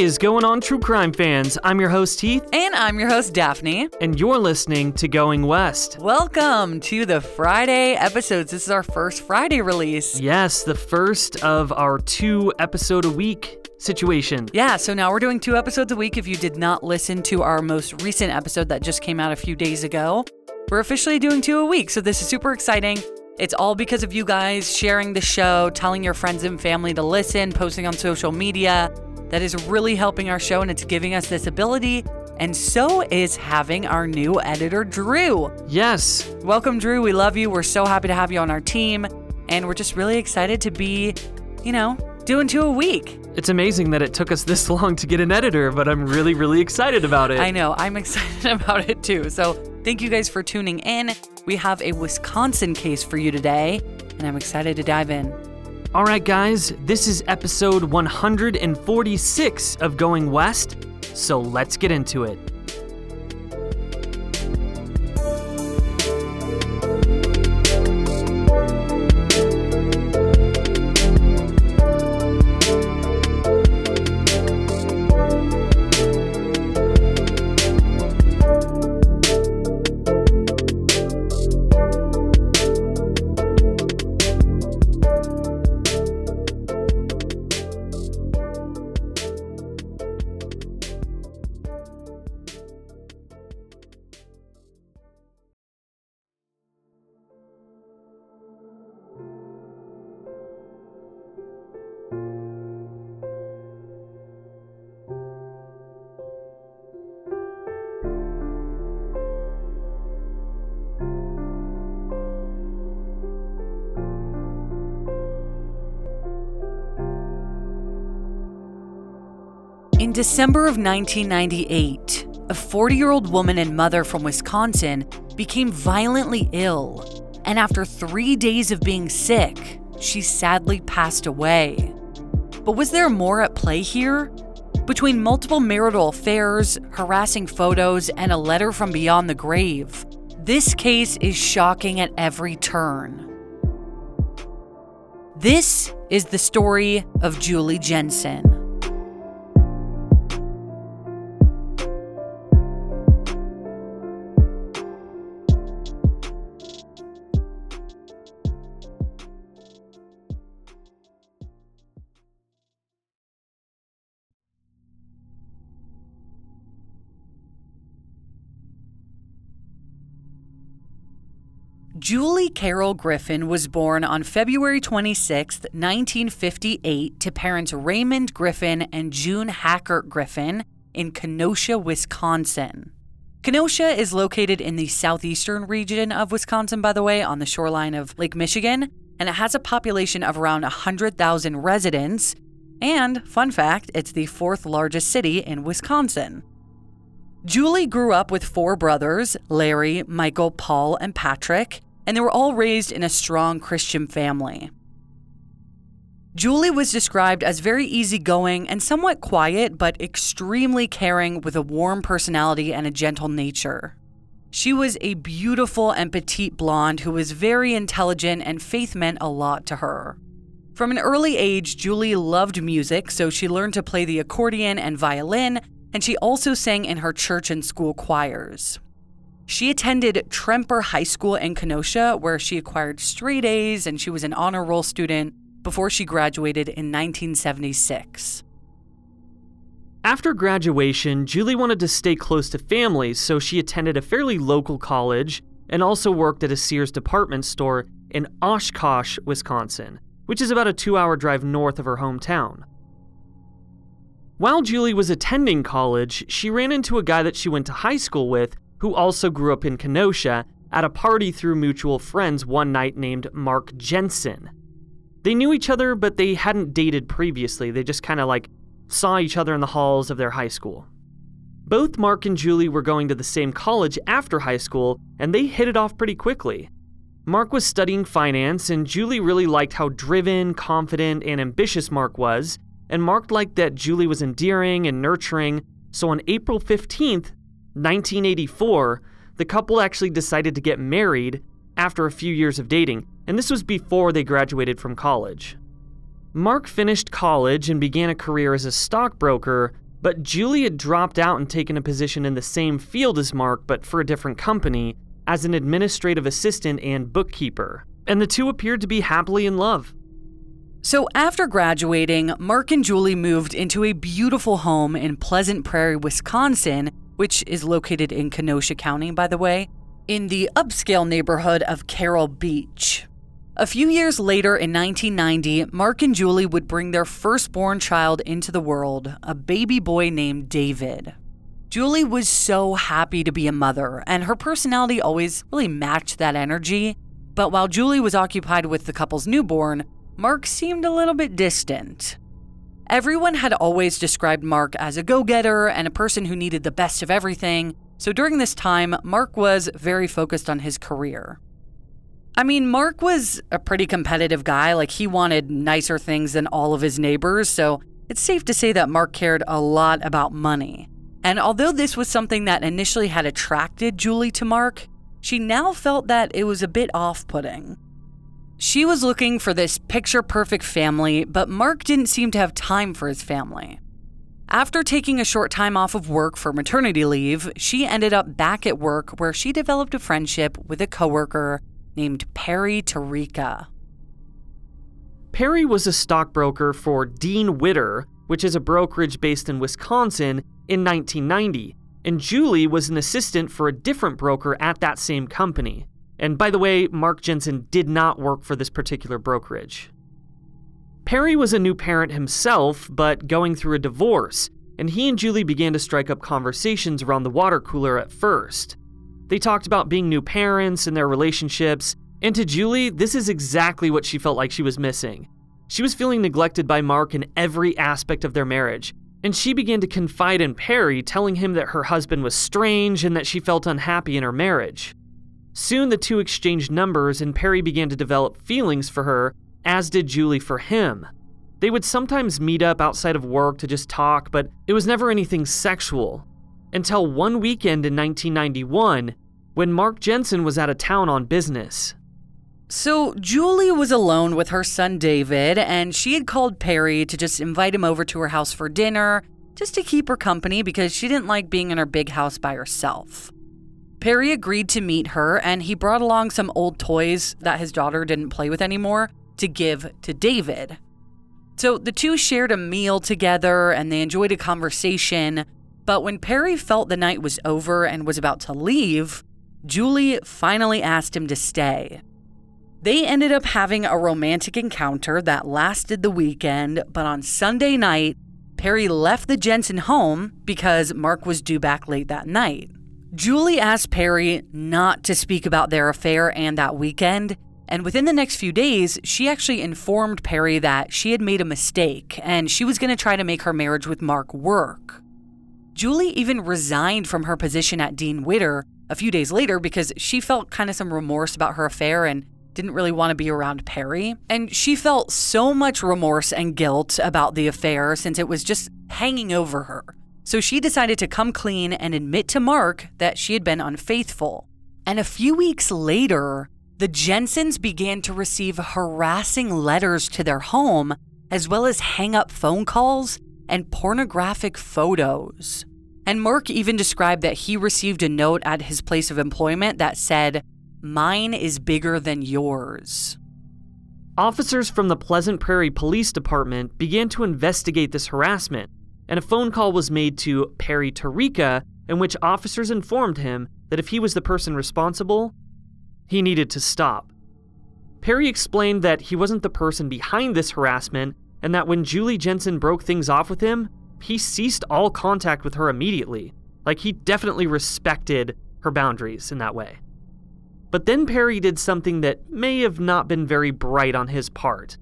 is going on, true crime fans? I'm your host, Heath, And I'm your host, Daphne. and you're listening to Going West. Welcome to the Friday episodes. This is our first Friday release. Yes, the first of our two episode a week situation. Yeah, so now we're doing two episodes a week. If you did not listen to our most recent episode that just came out a few days ago, we're officially doing two a week. So this is super exciting. It's all because of you guys sharing the show, telling your friends and family to listen, posting on social media. That is really helping our show and it's giving us this ability. And so is having our new editor, Drew. Yes, Welcome, Drew. We love you. We're so happy to have you on our team. And we're just really excited to be, you know, doing two a week. it's amazing that it took us this long to get an editor, but I'm really, really excited about it. I know. I'm excited about it too. So thank you guys for tuning in. We have a Wisconsin case for you today, and I'm excited to dive in. All right, guys, this is episode 146 of Going West, so let's get into it. December of 1998, a 40 year old woman and mother from Wisconsin became violently ill. And after three days of being sick, she sadly passed away. But was there more at play here? Between multiple marital affairs, harassing photos, and a letter from beyond the grave, this case is shocking at every turn. This is the story of Julie Jensen. Julie Carol Griffin was born on February 26, 1958, to parents Raymond Griffin and June Hackert Griffin in Kenosha, Wisconsin. Kenosha is located in the southeastern region of Wisconsin, by the way, on the shoreline of Lake Michigan, and it has a population of around 100,000 residents. And, fun fact, it's the fourth largest city in Wisconsin. Julie grew up with four brothers Larry, Michael, Paul, and Patrick, and they were all raised in a strong Christian family. Julie was described as very easygoing and somewhat quiet, but extremely caring with a warm personality and a gentle nature. She was a beautiful and petite blonde who was very intelligent, and faith meant a lot to her. From an early age, Julie loved music, so she learned to play the accordion and violin, and she also sang in her church and school choirs. She attended Tremper High School in Kenosha, where she acquired straight A's and she was an honor roll student before she graduated in 1976. After graduation, Julie wanted to stay close to family, so she attended a fairly local college and also worked at a Sears department store in Oshkosh, Wisconsin, which is about a two hour drive north of her hometown. While Julie was attending college, she ran into a guy that she went to high school with who also grew up in Kenosha at a party through mutual friends one night named Mark Jensen. They knew each other, but they hadn't dated previously. They just kind of like saw each other in the halls of their high school. Both Mark and Julie were going to the same college after high school, and they hit it off pretty quickly. Mark was studying finance, and Julie really liked how driven, confident, and ambitious Mark was, and Mark liked that Julie was endearing and nurturing. So on April 15th, 1984, the couple actually decided to get married after a few years of dating, and this was before they graduated from college. Mark finished college and began a career as a stockbroker, But Julie had dropped out and taken a position in the same field as Mark, but for a different company, as an administrative assistant and bookkeeper. And the two appeared to be happily in love. So, after graduating, Mark and Julie moved into a beautiful home in Pleasant Prairie, Wisconsin, which is located in Kenosha County, by the way, in the upscale neighborhood of Carol Beach. A few years later, in 1990, Mark and Julie would bring their firstborn child into the world, a baby boy named David. Julie was so happy to be a mother, and her personality always really matched that energy. But while Julie was occupied with the couple's newborn, Mark seemed a little bit distant. Everyone had always described Mark as a go getter and a person who needed the best of everything, so during this time, Mark was very focused on his career. I mean, Mark was a pretty competitive guy, like, he wanted nicer things than all of his neighbors, so it's safe to say that Mark cared a lot about money. And although this was something that initially had attracted Julie to Mark, she now felt that it was a bit off putting. She was looking for this picture perfect family, but Mark didn't seem to have time for his family. After taking a short time off of work for maternity leave, she ended up back at work where she developed a friendship with a coworker named Perry Tarica. Perry was a stockbroker for Dean Witter, which is a brokerage based in Wisconsin, in 1990, and Julie was an assistant for a different broker at that same company. And by the way, Mark Jensen did not work for this particular brokerage. Perry was a new parent himself, but going through a divorce, and he and Julie began to strike up conversations around the water cooler at first. They talked about being new parents and their relationships, and to Julie, this is exactly what she felt like she was missing. She was feeling neglected by Mark in every aspect of their marriage, and she began to confide in Perry, telling him that her husband was strange and that she felt unhappy in her marriage. Soon the two exchanged numbers, and Perry began to develop feelings for her, as did Julie for him. They would sometimes meet up outside of work to just talk, but it was never anything sexual. Until one weekend in 1991, when Mark Jensen was out of town on business. So, Julie was alone with her son David, and she had called Perry to just invite him over to her house for dinner, just to keep her company because she didn't like being in her big house by herself. Perry agreed to meet her, and he brought along some old toys that his daughter didn't play with anymore to give to David. So the two shared a meal together and they enjoyed a conversation. But when Perry felt the night was over and was about to leave, Julie finally asked him to stay. They ended up having a romantic encounter that lasted the weekend, but on Sunday night, Perry left the Jensen home because Mark was due back late that night. Julie asked Perry not to speak about their affair and that weekend, and within the next few days, she actually informed Perry that she had made a mistake and she was going to try to make her marriage with Mark work. Julie even resigned from her position at Dean Witter a few days later because she felt kind of some remorse about her affair and didn't really want to be around Perry. And she felt so much remorse and guilt about the affair since it was just hanging over her. So she decided to come clean and admit to Mark that she had been unfaithful. And a few weeks later, the Jensens began to receive harassing letters to their home, as well as hang up phone calls and pornographic photos. And Mark even described that he received a note at his place of employment that said, Mine is bigger than yours. Officers from the Pleasant Prairie Police Department began to investigate this harassment and a phone call was made to Perry Tarica in which officers informed him that if he was the person responsible, he needed to stop. Perry explained that he wasn't the person behind this harassment and that when Julie Jensen broke things off with him, he ceased all contact with her immediately. Like he definitely respected her boundaries in that way. But then Perry did something that may have not been very bright on his part.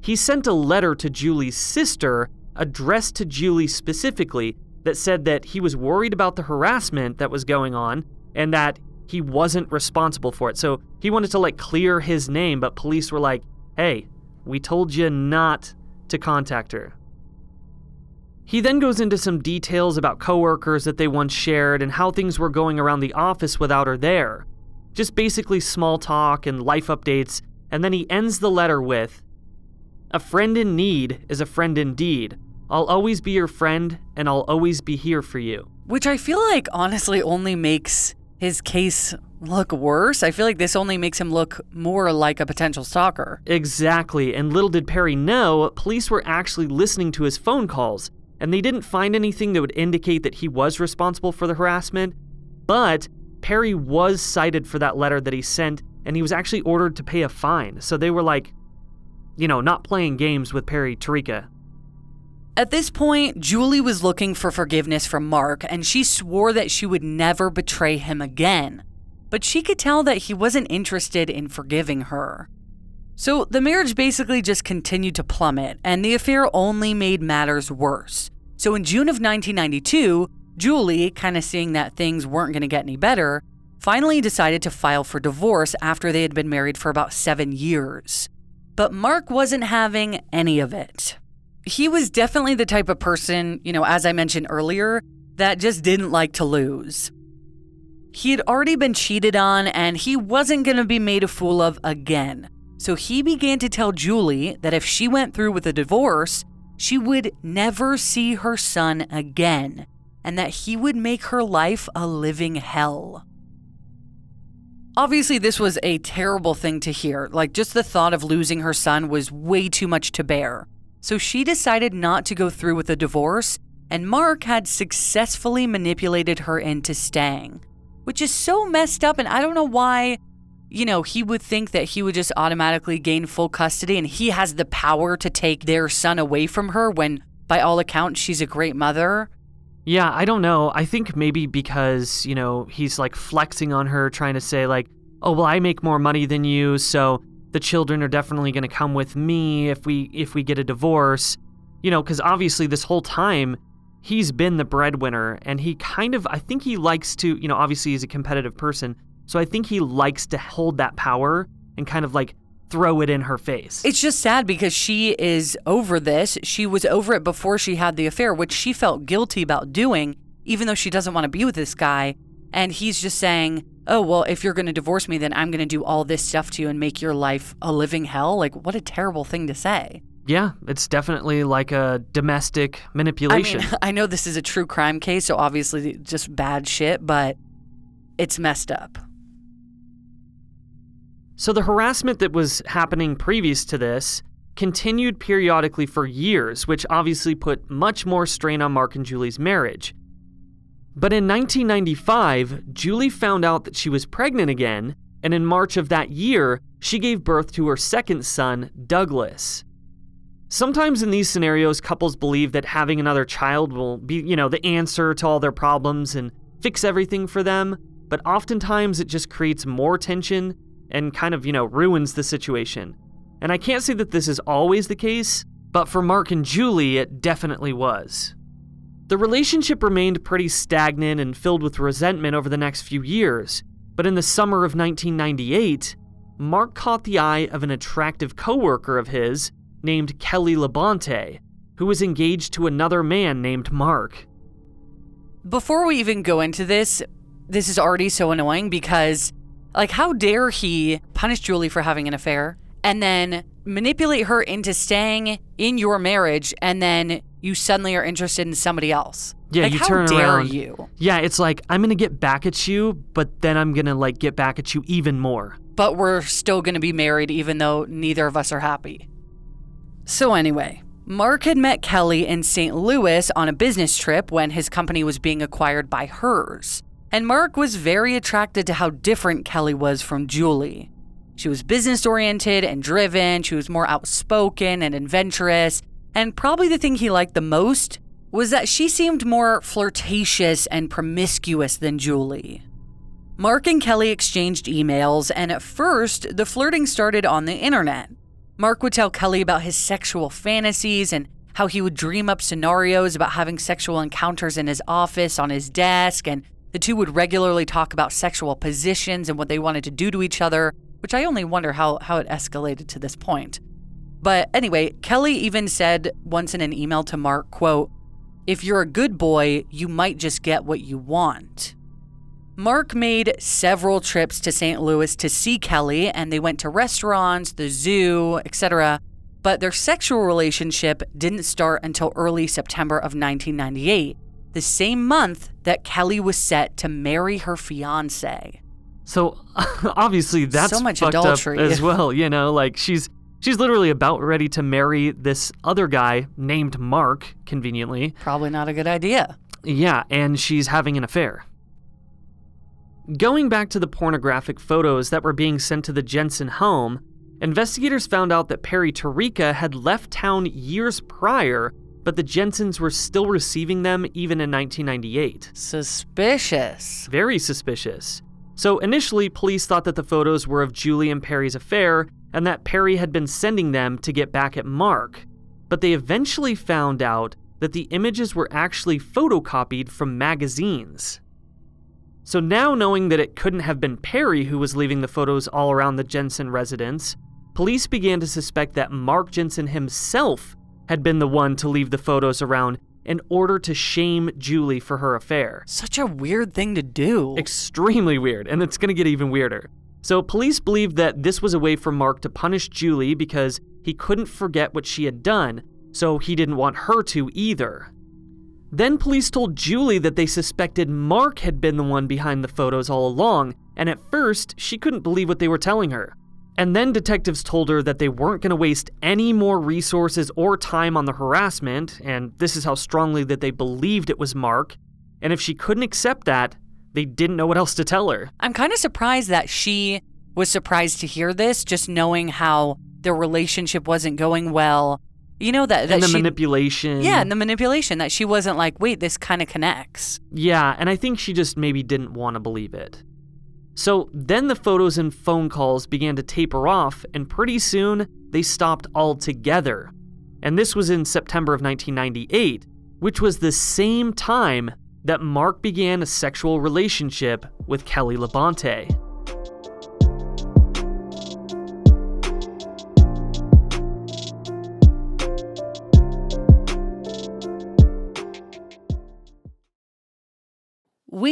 He sent a letter to Julie's sister addressed to Julie specifically that said that he was worried about the harassment that was going on and that he wasn't responsible for it. So he wanted to like clear his name, but police were like, hey, we told you not to contact her. He then goes into some details about coworkers that they once shared and how things were going around the office without her there. Just basically small talk and life updates, and then he ends the letter with A friend in need is a friend indeed. I'll always be your friend and I'll always be here for you. Which I feel like honestly only makes his case look worse. I feel like this only makes him look more like a potential stalker. Exactly, and little did Perry know, police were actually listening to his phone calls, and they didn't find anything that would indicate that he was responsible for the harassment. But Perry was cited for that letter that he sent, and he was actually ordered to pay a fine. So they were like, you know, not playing games with Perry Tarica. At this point, Julie was looking for forgiveness from Mark, and she swore that she would never betray him again. But she could tell that he wasn't interested in forgiving her. So the marriage basically just continued to plummet, and the affair only made matters worse. So in June of 1992, Julie, kind of seeing that things weren't going to get any better, finally decided to file for divorce after they had been married for about seven years. But Mark wasn't having any of it he was definitely the type of person, you know, as I mentioned earlier, that just didn't like to lose. He had already been cheated on and he wasn't going to be made a fool of again. So he began to tell Julie that if she went through with a divorce, she would never see her son again and that he would make her life a living hell. Obviously, this was a terrible thing to hear. Like, just the thought of losing her son was way too much to bear. So she decided not to go through with the divorce, and Mark had successfully manipulated her into staying, which is so messed up. And I don't know why, you know, he would think that he would just automatically gain full custody and he has the power to take their son away from her when, by all accounts, she's a great mother. Yeah, I don't know. I think maybe because, you know, he's like flexing on her, trying to say, like, oh, well, I make more money than you, so the children are definitely going to come with me if we if we get a divorce. You know because obviously this whole time he's been the breadwinner and he kind of i think he likes to you know obviously he's a competitive person so i think he likes to hold that power and kind of like throw it in her face. It's just sad because she is over this. She was over it before she had the affair which she felt guilty about doing even though she doesn't want to be with this guy and he's just saying oh, well, if you're going to divorce me, then I'm going to do all this stuff to you and make your life a living hell. Like, what a terrible thing to say. Yeah, it's definitely like a domestic manipulation. I mean, I know this is a true crime case, so obviously just bad shit, but it's messed up. So the harassment that was happening previous to this continued periodically for years, which obviously put much more strain on Mark and Julie's marriage. But in 1995, Julie found out that she was pregnant again, and in March of that year, she gave birth to her second son, Douglas. Sometimes in these scenarios, couples believe that having another child will be, you know, the answer to all their problems and fix everything for them, but oftentimes it just creates more tension and kind of, you know, ruins the situation. And I can't say that this is always the case, but for Mark and Julie, it definitely was. The relationship remained pretty stagnant and filled with resentment over the next few years, but in the summer of 1998, Mark caught the eye of an attractive coworker of his named Kelly Labonte, who was engaged to another man named Mark. Before we even go into this, this is already so annoying because, like, how dare he punish Julie for having an affair and then manipulate her into staying in your marriage and then you suddenly are interested in somebody else. Yeah, like, you how turn dare around. you? Yeah, it's like I'm gonna get back at you, but then I'm gonna like get back at you even more. But we're still gonna be married even though neither of us are happy. So anyway, Mark had met Kelly in St. Louis on a business trip when his company was being acquired by hers. And Mark was very attracted to how different Kelly was from Julie. She was business oriented and driven, she was more outspoken and adventurous, and probably the thing he liked the most was that she seemed more flirtatious and promiscuous than Julie. Mark and Kelly exchanged emails, and at first, the flirting started on the internet. Mark would tell Kelly about his sexual fantasies and how he would dream up scenarios about having sexual encounters in his office, on his desk, and the two would regularly talk about sexual positions and what they wanted to do to each other, which I only wonder how, how it escalated to this point. But anyway, Kelly even said once in an email to Mark, quote, if you're a good boy, you might just get what you want. Mark made several trips to St. Louis to see Kelly, and they went to restaurants, the zoo, etc. but their sexual relationship didn't start until early September of 1998, the same month that Kelly was set to marry her fiance. So obviously that's So much fucked adultery. up as well, you know, like she's she's literally about ready to marry this other guy named Mark, conveniently. Probably not a good idea. Yeah, and she's having an affair. Going back to the pornographic photos that were being sent to the Jensen home, investigators found out that Perry Tarica had left town years prior, but the Jensens were still receiving them even in 1998. Suspicious. Very suspicious. So initially, police thought that the photos were of Julie and Perry's affair and that Perry had been sending them to get back at Mark. But they eventually found out that the images were actually photocopied from magazines. So now, knowing that it couldn't have been Perry who was leaving the photos all around the Jensen residence, police began to suspect that Mark Jensen himself had been the one to leave the photos around in order to shame Julie for her affair. Such a weird thing to do. Extremely weird, and it's gonna get even weirder. So, police believed that this was a way for Mark to punish Julie because he couldn't forget what she had done, so he didn't want her to either. Then police told Julie that they suspected Mark had been the one behind the photos all along, and at first, she couldn't believe what they were telling her. And then detectives told her that they weren't going to waste any more resources or time on the harassment, and this is how strongly that they believed it was Mark. And if she couldn't accept that, they didn't know what else to tell her. I'm kind of surprised that she was surprised to hear this, just knowing how their relationship wasn't going well. You know that that and the she, manipulation. yeah, and the manipulation that she wasn't like, wait, this kind of connects. Yeah, and I think she just maybe didn't want to believe it. So then the photos and phone calls began to taper off, and pretty soon they stopped altogether. And this was in September of 1998, which was the same time that Mark began a sexual relationship with Kelly Labonte.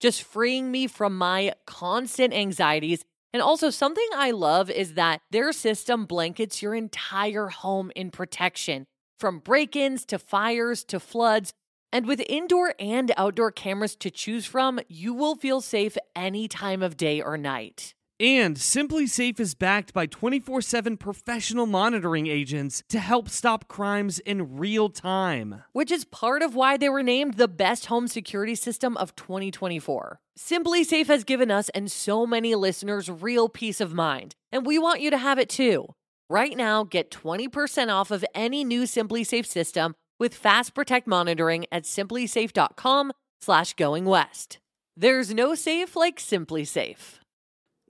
just freeing me from my constant anxieties. And also, something I love is that their system blankets your entire home in protection from break ins to fires to floods. And with indoor and outdoor cameras to choose from, you will feel safe any time of day or night. And SimpliSafe is backed by 24 7 professional monitoring agents to help stop crimes in real time. which is part of why they were named the best home security system of 2024. SimpliSafe has given us and so many listeners real peace of mind, and we want you to have it too. Right now, get 20% off of any new SimpliSafe system with Fast Protect monitoring at simplisafe.com slash going west. There's no safe like SimpliSafe.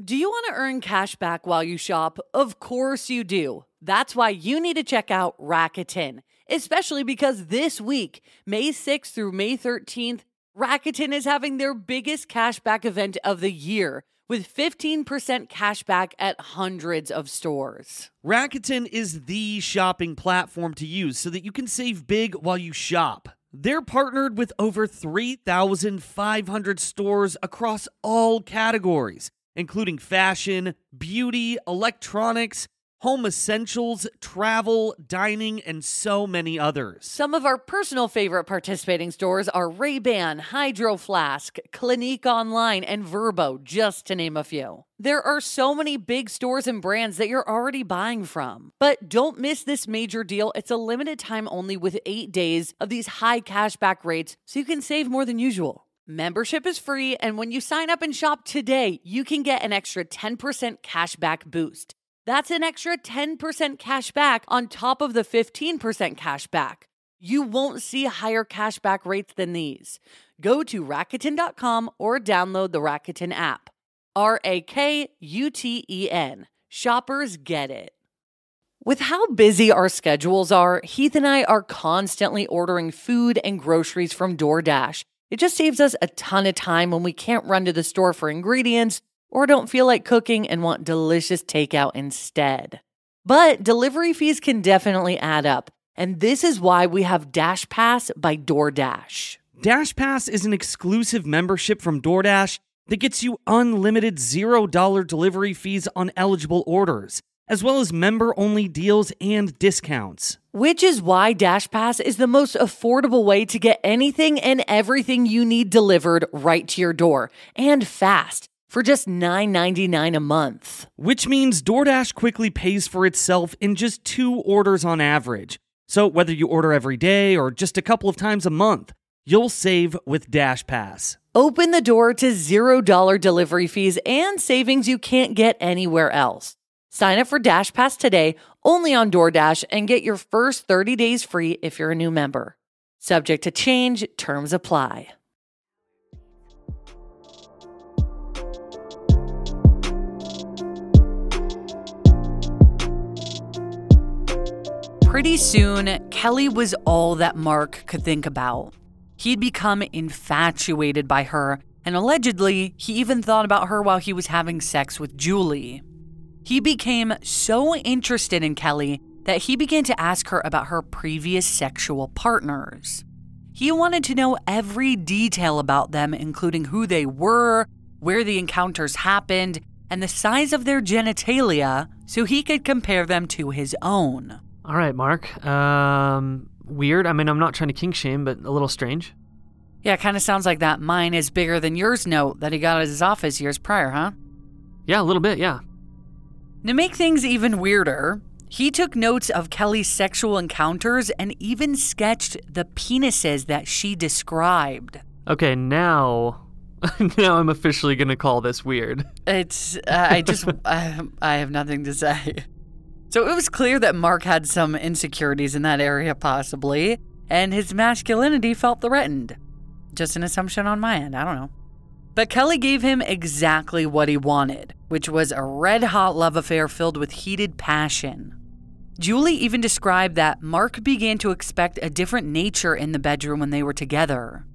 Do you want to earn cash back while you shop? Of course you do. That's why you need to check out Rakuten, especially because this week, May 6th through May 13th, Rakuten is having their biggest cashback event of the year with 15% cash back at hundreds of stores. Rakuten is the shopping platform to use so that you can save big while you shop. They're partnered with over 3,500 stores across all categories, including fashion, beauty, electronics, home essentials, travel, dining, and so many others. Some of our personal favorite participating stores are Ray-Ban, Hydro Flask, Clinique Online, and Vrbo, just to name a few. There are so many big stores and brands that you're already buying from. But don't miss this major deal. It's a limited time only with 8 days of these high cashback rates so you can save more than usual. Membership is free, and when you sign up and shop today, you can get an extra 10% cashback boost. That's an extra 10% cash back on top of the 15% cash back. You won't see higher cashback rates than these. Go to Rakuten.com or download the Rakuten app. R A K U T E N. Shoppers get it. With how busy our schedules are, Heath and I are constantly ordering food and groceries from DoorDash. It just saves us a ton of time when we can't run to the store for ingredients or don't feel like cooking and want delicious takeout instead. But delivery fees can definitely add up, and this is why we have Dash Pass by DoorDash. Dash Pass is an exclusive membership from DoorDash that gets you unlimited $0 delivery fees on eligible orders, as well as member only deals and discounts. Which is why DashPass is the most affordable way to get anything and everything you need delivered right to your door and fast for just $9.99 a month. Which means DoorDash quickly pays for itself in just two orders on average. So whether you order every day or just a couple of times a month, you'll save with DashPass. Open the door to $0 delivery fees and savings you can't get anywhere else. Sign up for Dash Pass today only on DoorDash and get your first 30 days free if you're a new member. Subject to change, terms apply. Pretty soon, Kelly was all that Mark could think about. He'd become infatuated by her, and allegedly, he even thought about her while he was having sex with Julie. He became so interested in Kelly that he began to ask her about her previous sexual partners. He wanted to know every detail about them, including who they were, where the encounters happened, and the size of their genitalia, so he could compare them to his own. All right, Mark. Um, weird. I mean, I'm not trying to kink shame, but a little strange. Yeah, it kind of sounds like that mine is bigger than yours note that he got at his office years prior, huh? Yeah, a little bit, yeah. To make things even weirder, he took notes of Kelly's sexual encounters and even sketched the penises that she described. Okay, now. now I'm officially going to call this weird. It's. Uh, I just. I, I have nothing to say. So it was clear that Mark had some insecurities in that area, possibly, and his masculinity felt threatened. Just an assumption on my end, I don't know. But Kelly gave him exactly what he wanted, which was a red hot love affair filled with heated passion. Julie even described that Mark began to expect a different nature in the bedroom when they were together.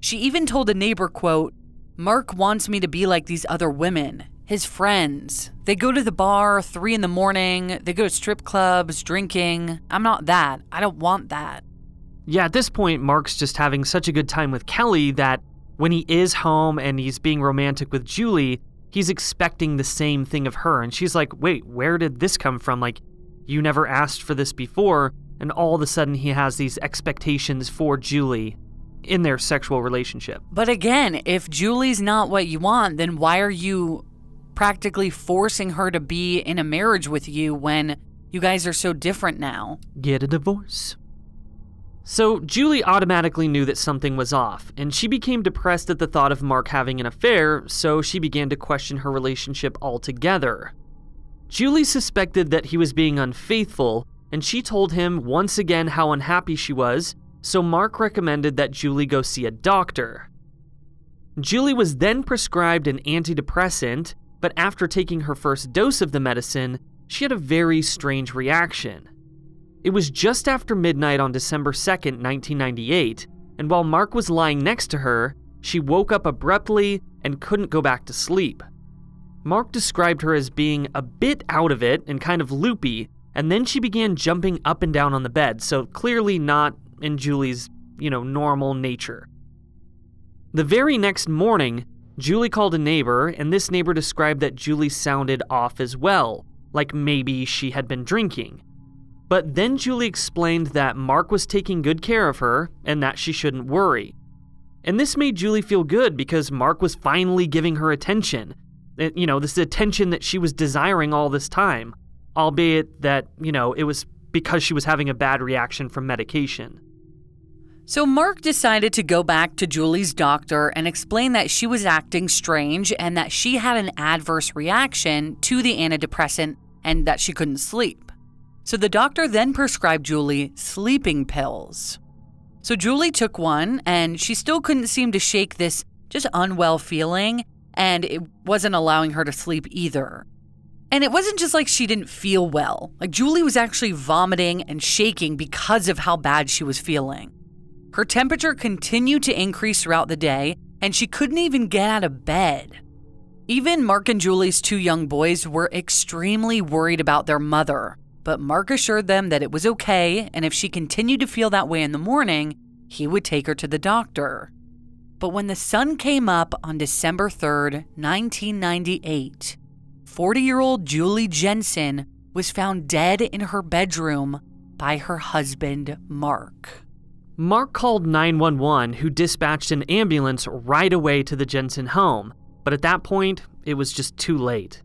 She even told a neighbor, quote, Mark wants me to be like these other women, his friends. They go to the bar three in the morning, they go to strip clubs, drinking. I'm not that. I don't want that. Yeah, at this point, Mark's just having such a good time with Kelly that when he is home and he's being romantic with Julie, he's expecting the same thing of her. And she's like, wait, where did this come from? Like, you never asked for this before. And all of a sudden, he has these expectations for Julie in their sexual relationship. But again, if Julie's not what you want, then why are you practically forcing her to be in a marriage with you when you guys are so different now? Get a divorce. So, Julie automatically knew that something was off, and she became depressed at the thought of Mark having an affair, so she began to question her relationship altogether. Julie suspected that he was being unfaithful, and she told him once again how unhappy she was, so Mark recommended that Julie go see a doctor. Julie was then prescribed an antidepressant, but after taking her first dose of the medicine, she had a very strange reaction. It was just after midnight on December 2nd, 1998, and while Mark was lying next to her, she woke up abruptly and couldn't go back to sleep. Mark described her as being a bit out of it and kind of loopy, and then she began jumping up and down on the bed, so clearly not in Julie's you know, normal nature. The very next morning, Julie called a neighbor, and this neighbor described that Julie sounded off as well, like maybe she had been drinking. But then Julie explained that Mark was taking good care of her and that she shouldn't worry. And this made Julie feel good because Mark was finally giving her attention. You know, this attention that she was desiring all this time, albeit that, you know, it was because she was having a bad reaction from medication. So Mark decided to go back to Julie's doctor and explain that she was acting strange and that she had an adverse reaction to the antidepressant and that she couldn't sleep. So the doctor then prescribed Julie sleeping pills. So Julie took one and she still couldn't seem to shake this just unwell feeling, and it wasn't allowing her to sleep either. And it wasn't just like she didn't feel well, like Julie was actually vomiting and shaking because of how bad she was feeling. Her temperature continued to increase throughout the day, and she couldn't even get out of bed. Even Mark and Julie's two young boys were extremely worried about their mother, but Mark assured them that it was okay, and if she continued to feel that way in the morning, he would take her to the doctor. But when the sun came up on December 3rd, 1998, 40 year old Julie Jensen was found dead in her bedroom by her husband, Mark. Mark called 911, who dispatched an ambulance right away to the Jensen home, but at that point, it was just too late.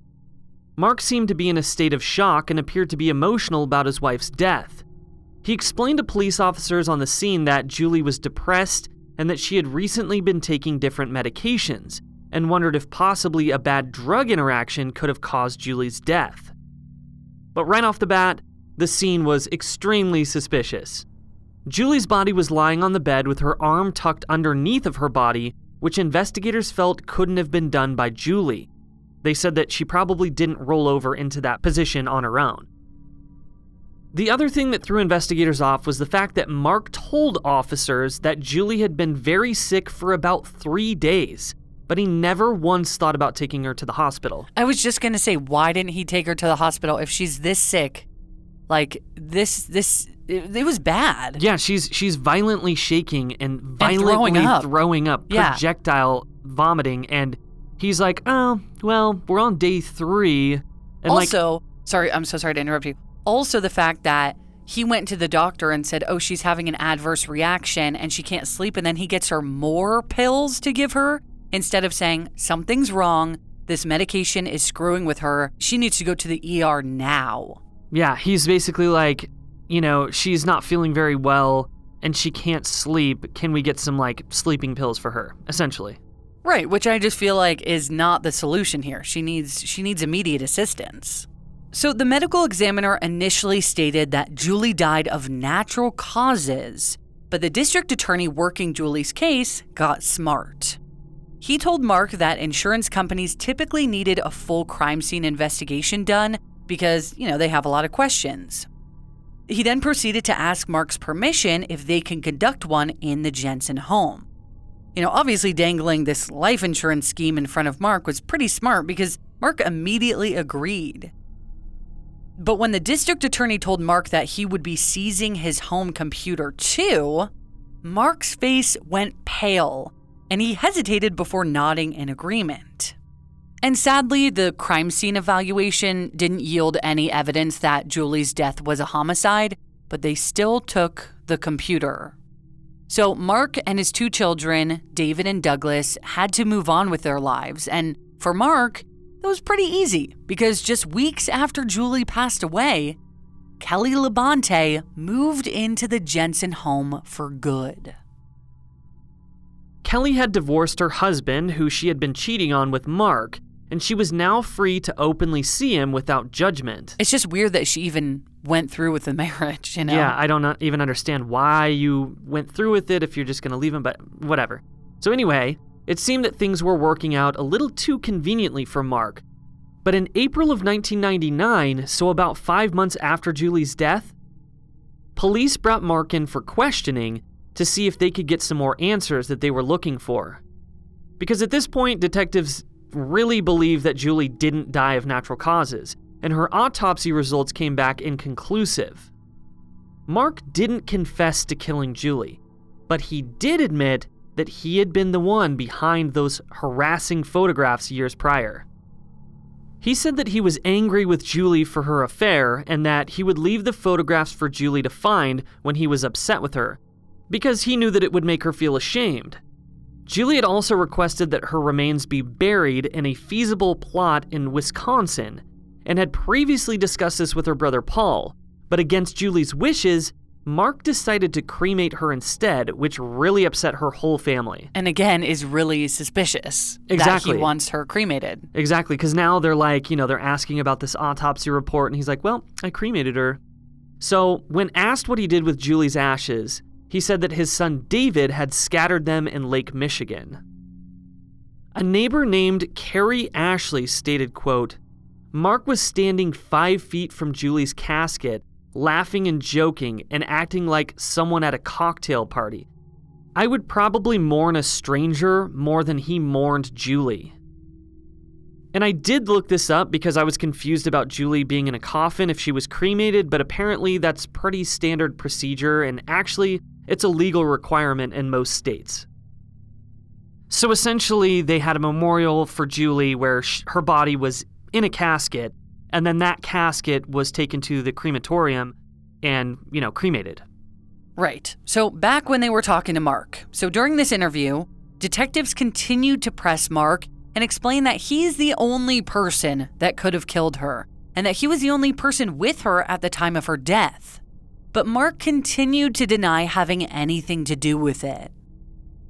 Mark seemed to be in a state of shock and appeared to be emotional about his wife's death. He explained to police officers on the scene that Julie was depressed and that she had recently been taking different medications, and wondered if possibly a bad drug interaction could have caused Julie's death. But right off the bat, the scene was extremely suspicious. Julie's body was lying on the bed with her arm tucked underneath of her body, which investigators felt couldn't have been done by Julie. They said that she probably didn't roll over into that position on her own. The other thing that threw investigators off was the fact that Mark told officers that Julie had been very sick for about three days, but he never once thought about taking her to the hospital. I was just going to say, why didn't he take her to the hospital if she's this sick? Like, this, this, it, it was bad. Yeah, she's she's violently shaking and violently throwing up. throwing up, Yeah. projectile vomiting, and he's like, "Oh, well, we're on day three, and like, also, sorry, I'm so sorry to interrupt you. Also, the fact that he went to the doctor and said, Oh, she's having an adverse reaction and she can't sleep. And then he gets her more pills to give her instead of saying, Something's wrong. This medication is screwing with her. She needs to go to the ER now. yeah, he's basically like, you know, she's not feeling very well and she can't sleep. Can we get some like sleeping pills for her?" Essentially. Right, which I just feel like is not the solution here. She needs she needs immediate assistance. So the medical examiner initially stated that Julie died of natural causes, but the district attorney working Julie's case got smart. He told Mark that insurance companies typically needed a full crime scene investigation done because, you know, they have a lot of questions. He then proceeded to ask Mark's permission if they can conduct one in the Jensen home. You know, obviously dangling this life insurance scheme in front of Mark was pretty smart because Mark immediately agreed. But when the district attorney told Mark that he would be seizing his home computer too, Mark's face went pale and he hesitated before nodding in agreement. And sadly, the crime scene evaluation didn't yield any evidence that Julie's death was a homicide, but they still took the computer. So, Mark and his two children, David and Douglas, had to move on with their lives. And for Mark, that was pretty easy because just weeks after Julie passed away, Kelly Labonte moved into the Jensen home for good. Kelly had divorced her husband, who she had been cheating on with Mark, and she was now free to openly see him without judgment. It's just weird that she even went through with the marriage, you know? Yeah, I don't even understand why you went through with it if you're just going to leave him, but whatever. So, anyway, it seemed that things were working out a little too conveniently for Mark. But in April of 1999, so about five months after Julie's death, police brought Mark in for questioning to see if they could get some more answers that they were looking for. Because at this point, detectives really believed that Julie didn't die of natural causes, and her autopsy results came back inconclusive. Mark didn't confess to killing Julie. but he did admit that he had been the one behind those harassing photographs years prior. He said that he was angry with Julie for her affair and that he would leave the photographs for Julie to find when he was upset with her, because he knew that it would make her feel ashamed. Julie had also requested that her remains be buried in a feasible plot in Wisconsin and had previously discussed this with her brother Paul, but against Julie's wishes, Mark decided to cremate her instead, which really upset her whole family. And again, is really suspicious Exactly. that he wants her cremated. Exactly, because now they're like, you know, they're asking about this autopsy report, and he's like, well, I cremated her. So, when asked what he did with Julie's ashes, he said that his son David had scattered them in Lake Michigan. A neighbor named Carrie Ashley stated, quote, Mark was standing five feet from Julie's casket, laughing and joking and acting like someone at a cocktail party. I would probably mourn a stranger more than he mourned Julie. And I did look this up because I was confused about Julie being in a coffin if she was cremated, but apparently that's pretty standard procedure, and actually, it's a legal requirement in most states. So essentially, they had a memorial for Julie where sh- her body was in a casket, and then that casket was taken to the crematorium and, you know, cremated. Right. So, back when they were talking to Mark, so during this interview, detectives continued to press Mark and explain that he's the only person that could have killed her and that he was the only person with her at the time of her death. But Mark continued to deny having anything to do with it.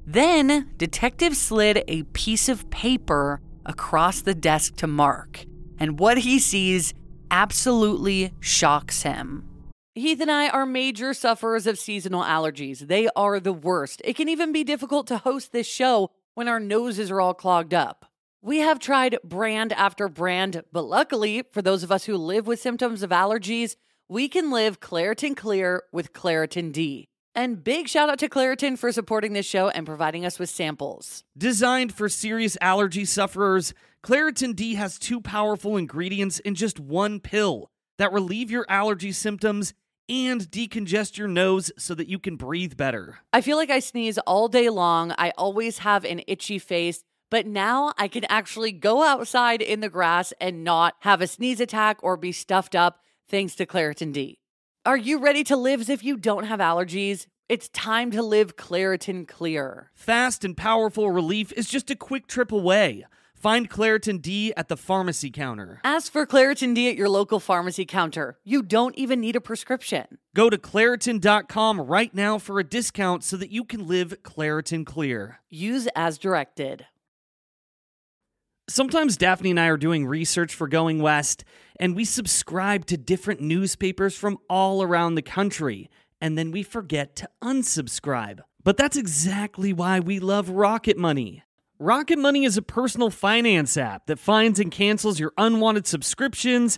Then, detectives slid a piece of paper across the desk to Mark, and what he sees absolutely shocks him. Heath and I are major sufferers of seasonal allergies. They are the worst. It can even be difficult to host this show when our noses are all clogged up. We have tried brand after brand, but luckily, for those of us who live with symptoms of allergies, we can live Claritin Clear with Claritin D. And big shout out to Claritin for supporting this show and providing us with samples. Designed for serious allergy sufferers, Claritin D has two powerful ingredients in just one pill that relieve your allergy symptoms and decongest your nose so that you can breathe better. I feel like I sneeze all day long. I always have an itchy face, but now I can actually go outside in the grass and not have a sneeze attack or be stuffed up thanks to Claritin D. Are you ready to live as if you don't have allergies? It's time to live Claritin Clear. Fast and powerful relief is just a quick trip away. Find Claritin D at the pharmacy counter. Ask for Claritin D at your local pharmacy counter. You don't even need a prescription. Go to Claritin.com right now for a discount so that you can live Claritin Clear. Use as directed. Sometimes Daphne and I are doing research for Going West, and we subscribe to different newspapers from all around the country, and then we forget to unsubscribe. But that's exactly why we love Rocket Money. Rocket Money is a personal finance app that finds and cancels your unwanted subscriptions,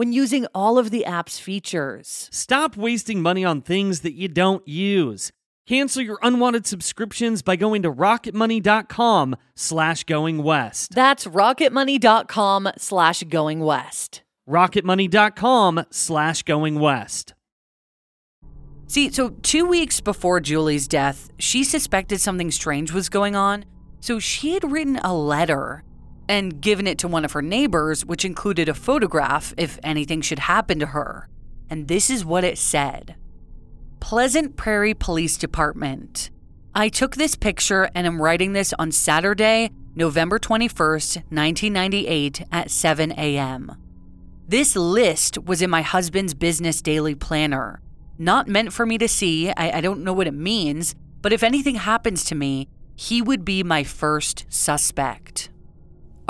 when using all of the app's features. Stop wasting money on things that you don't use. Cancel your unwanted subscriptions by going to rocketmoney.com slash going west. That's rocketmoney.com slash going west. rocketmoney.com slash going west. See, so two weeks before Julie's death, she suspected something strange was going on. So she had written a letter and given it to one of her neighbors, which included a photograph if anything should happen to her. And this is what it said Pleasant Prairie Police Department. I took this picture and am writing this on Saturday, November 21st, 1998 at 7 a.m. This list was in my husband's business daily planner. Not meant for me to see, I, I don't know what it means, but if anything happens to me, he would be my first suspect.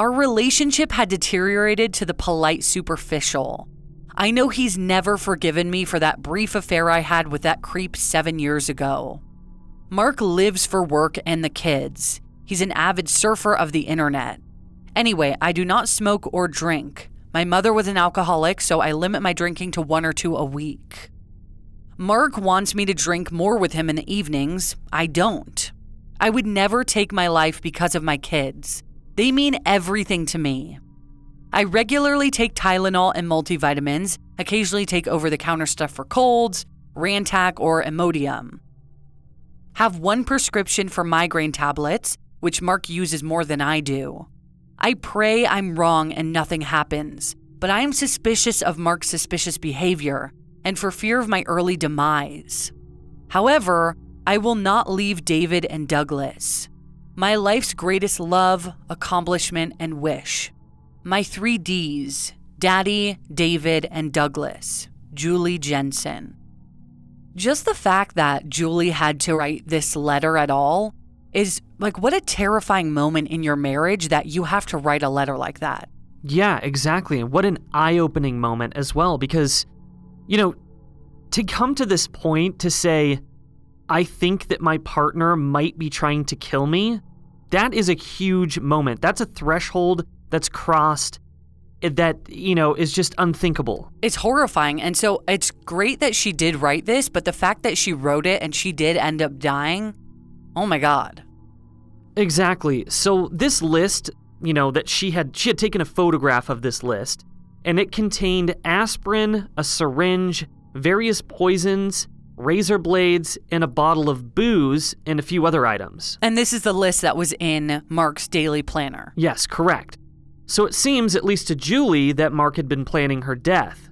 Our relationship had deteriorated to the polite superficial. I know he's never forgiven me for that brief affair I had with that creep seven years ago. Mark lives for work and the kids. He's an avid surfer of the internet. Anyway, I do not smoke or drink. My mother was an alcoholic, so I limit my drinking to one or two a week. Mark wants me to drink more with him in the evenings. I don't. I would never take my life because of my kids. They mean everything to me. I regularly take Tylenol and multivitamins, occasionally take over the counter stuff for colds, Zantac, or Imodium. Have one prescription for migraine tablets, which Mark uses more than I do. I pray I'm wrong and nothing happens, but I am suspicious of Mark's suspicious behavior and for fear of my early demise. However, I will not leave David and Douglas, my life's greatest love, accomplishment, and wish. My three D's Daddy, David, and Douglas, Julie Jensen. Just the fact that Julie had to write this letter at all is like what a terrifying moment in your marriage that you have to write a letter like that. Yeah, exactly. And what an eye opening moment as well, because, you know, to come to this point to say, I think that my partner might be trying to kill me, that is a huge moment. That's a threshold that's crossed eh, that, you know, is just unthinkable. It's horrifying. And so it's great that she did write this, but the fact that she wrote it and she did end up dying, oh my God. Exactly. So this list, you know, that she had she had taken a photograph of this list and it contained aspirin, a syringe, various poisons, razor blades, and a bottle of booze and a few other items. And this is the list that was in Mark's daily planner. Yes, correct. So it seems, at least to Julie, that Mark had been planning her death.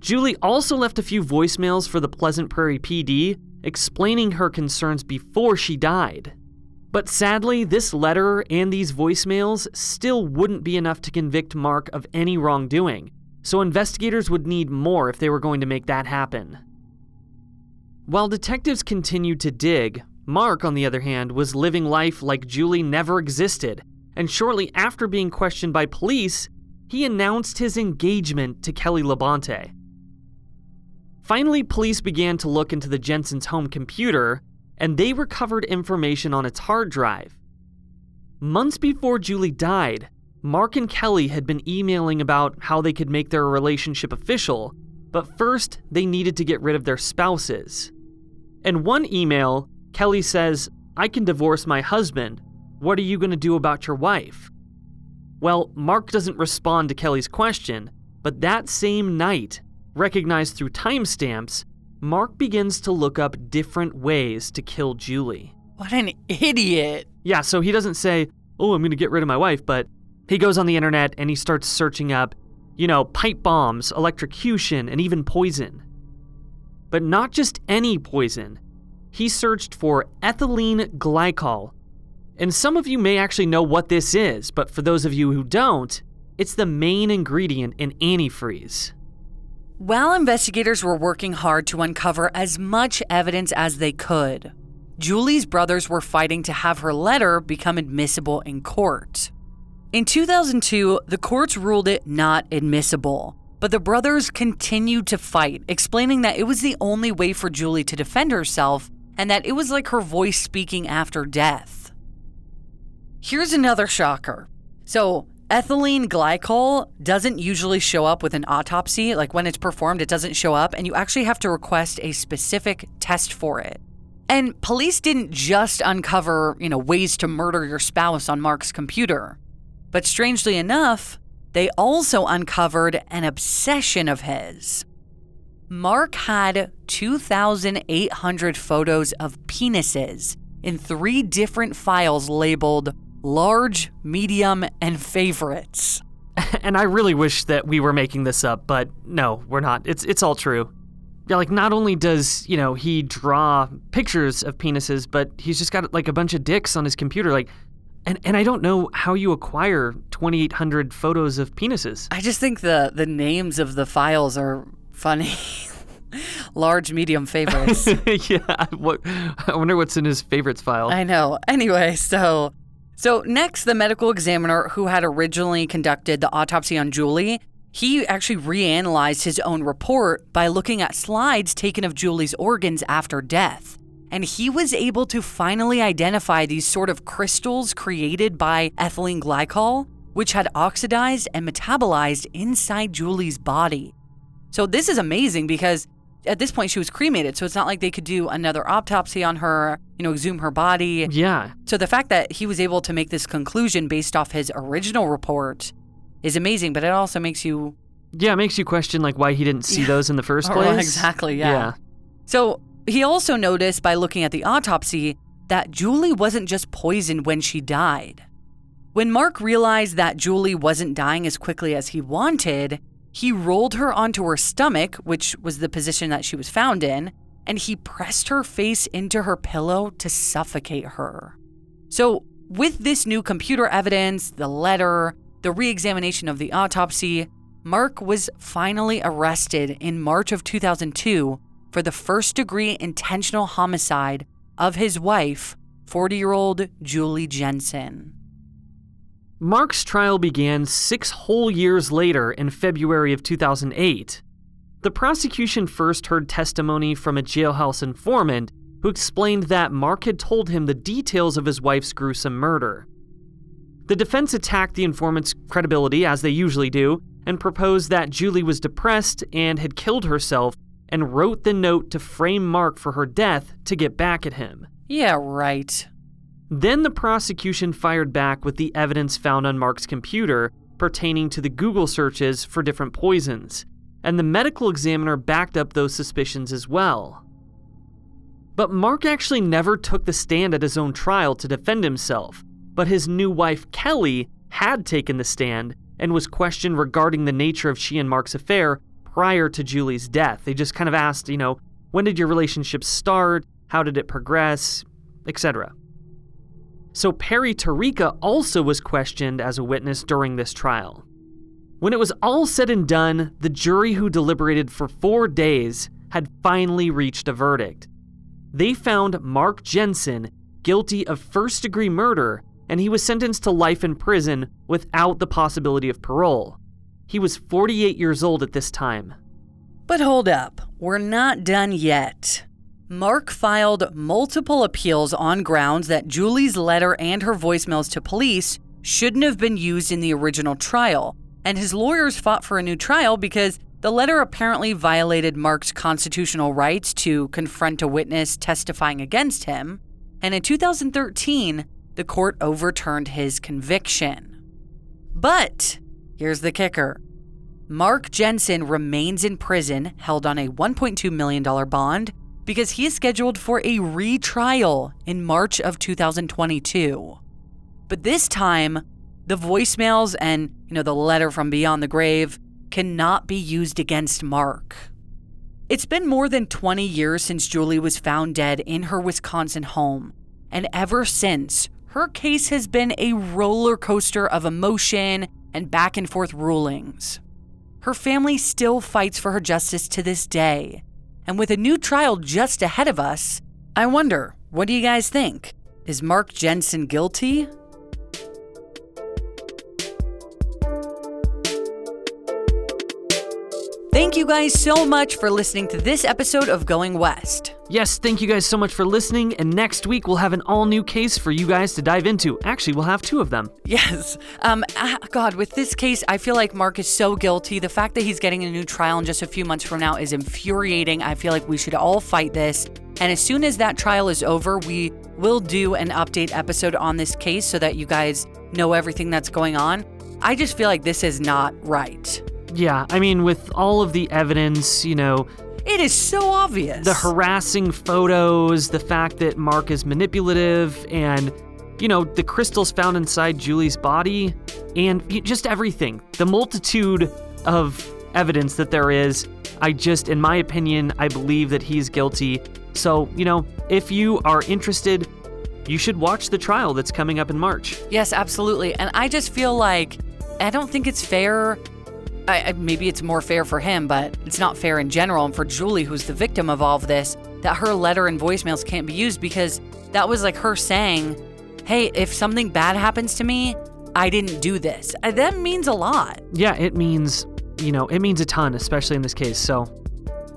Julie also left a few voicemails for the Pleasant Prairie PD explaining her concerns before she died. But sadly, this letter and these voicemails still wouldn't be enough to convict Mark of any wrongdoing, so investigators would need more if they were going to make that happen. While detectives continued to dig, Mark, on the other hand, was living life like Julie never existed, and shortly after being questioned by police, he announced his engagement to Kelly Labonte. Finally, police began to look into the Jensen's home computer and they recovered information on its hard drive. Months before Julie died, Mark and Kelly had been emailing about how they could make their relationship official, but first they needed to get rid of their spouses. In one email, Kelly says, I can divorce my husband. What are you going to do about your wife? Well, Mark doesn't respond to Kelly's question, but that same night, recognized through timestamps, Mark begins to look up different ways to kill Julie. What an idiot. Yeah, so he doesn't say, Oh, I'm going to get rid of my wife, but he goes on the internet and he starts searching up, you know, pipe bombs, electrocution, and even poison. But not just any poison. He searched for ethylene glycol. And some of you may actually know what this is, but for those of you who don't, it's the main ingredient in antifreeze. While investigators were working hard to uncover as much evidence as they could, Julie's brothers were fighting to have her letter become admissible in court. In 2002, the courts ruled it not admissible, but the brothers continued to fight, explaining that it was the only way for Julie to defend herself and that it was like her voice speaking after death. Here's another shocker. So, Ethylene glycol doesn't usually show up with an autopsy. Like when it's performed, it doesn't show up, and you actually have to request a specific test for it. And police didn't just uncover, you know, ways to murder your spouse on Mark's computer. But strangely enough, they also uncovered an obsession of his. Mark had 2,800 photos of penises in three different files labeled large, medium, and favorites. and I really wish that we were making this up, but no, we're not. It's it's all true. Like not only does, you know, he draw pictures of penises, but he's just got like a bunch of dicks on his computer like and and I don't know how you acquire 2800 photos of penises. I just think the the names of the files are funny. Large, medium favorites. yeah, what I wonder what's in his favorites file. I know. Anyway, so so, next, the medical examiner who had originally conducted the autopsy on Julie, he actually reanalyzed his own report by looking at slides taken of Julie's organs after death. And he was able to finally identify these sort of crystals created by ethylene glycol, which had oxidized and metabolized inside Julie's body. So, this is amazing because at this point she was cremated, so it's not like they could do another autopsy on her, you know, exhume her body. Yeah. So, the fact that he was able to make this conclusion based off his original report is amazing, but it also makes you. Yeah, it makes you question like why he didn't see those in the first Oh, place. exactly, yeah. Yeah. So, he also noticed by looking at the autopsy that Julie wasn't just poisoned when she died. When Mark realized that Julie wasn't dying as quickly as he wanted, he rolled her onto her stomach, which was the position that she was found in, and he pressed her face into her pillow to suffocate her. So, with this new computer evidence, the letter, the re examination of the autopsy, Mark was finally arrested in March of 2002 for the first degree intentional homicide of his wife, 40 year old Julie Jensen. Mark's trial began six whole years later in February of 2008. The prosecution first heard testimony from a jailhouse informant who explained that Mark had told him the details of his wife's gruesome murder. The defense attacked the informant's credibility, as they usually do, and proposed that Julie was depressed and had killed herself and wrote the note to frame Mark for her death to get back at him. Yeah, right. Then the prosecution fired back with the evidence found on Mark's computer pertaining to the Google searches for different poisons, and the medical examiner backed up those suspicions as well. But Mark actually never took the stand at his own trial to defend himself, but his new wife, Kelly, had taken the stand and was questioned regarding the nature of she and Mark's affair prior to Julie's death. They just kind of asked, you know, when did your relationship start? How did it progress? Etc. So Perry Tarica also was questioned as a witness during this trial. When it was all said and done, the jury who deliberated for four days had finally reached a verdict. They found Mark Jensen guilty of first degree murder, and he was sentenced to life in prison without the possibility of parole. He was 48 years old at this time. But hold up, we're not done yet. Mark filed multiple appeals on grounds that Julie's letter and her voicemails to police shouldn't have been used in the original trial, and his lawyers fought for a new trial because the letter apparently violated Mark's constitutional rights to confront a witness testifying against him, and in 2013, the court overturned his conviction. But here's the kicker Mark Jensen remains in prison, held on a $1.2 million bond, because he is scheduled for a retrial in March of 2022. But this time, the voicemails and, you know, the letter from beyond the grave cannot be used against Mark. It's been more than 20 years since Julie was found dead in her Wisconsin home, and ever since, her case has been a roller coaster of emotion and back and forth rulings. Her family still fights for her justice to this day. And with a new trial just ahead of us, I wonder, what do you guys think? Is Mark Jensen guilty? Thank you guys so much for listening to this episode of Going West. Yes, thank you guys so much for listening, and next week we'll have an all new case for you guys to dive into. Actually, we'll have two of them. Yes. Um, ah, God, with this case, I feel like Mark is so guilty. The fact that he's getting a new trial in just a few months from now is infuriating. I feel like we should all fight this. And as soon as that trial is over, we will do an update episode on this case so that you guys know everything that's going on. I just feel like this is not right. Yeah, I mean, with all of the evidence, you know, It is so obvious. the harassing photos, the fact that Mark is manipulative, and, you know, the crystals found inside Julie's body, and just everything. The multitude of evidence that there is. I just, in my opinion, I believe that he's guilty. So, you know, if you are interested, you should watch the trial that's coming up in March. Yes, absolutely. And I just feel like I don't think it's fair. I, I- maybe it's more fair for him, but it's not fair in general. And for Julie, who's the victim of all of this, that her letter and voicemails can't be used because that was like her saying, Hey, if something bad happens to me, I didn't do this. Uh, That means a lot. Yeah, it means, you know, it means a ton, especially in this case. So,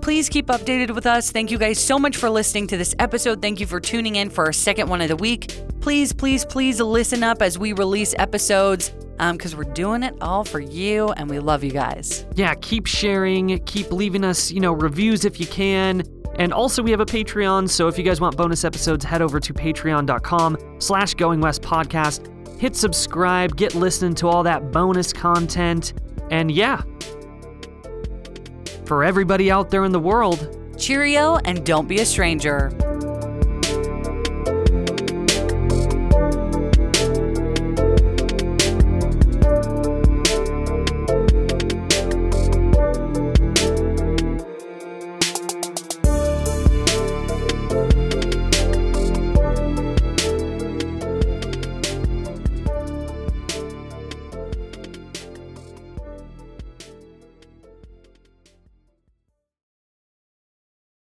Please keep updated with us. Thank you guys so much for listening to this episode. Thank you for tuning in for our second one of the week. Please, please, please listen up as we release episodes because um, we're doing it all for you and we love you guys. Yeah, keep sharing, keep leaving us, you know, reviews if you can. And also we have a Patreon, so if you guys want bonus episodes, head over to patreon.com slash going west podcast. Hit subscribe, get listening to all that bonus content. And yeah, for everybody out there in the world, cheerio and don't be a stranger.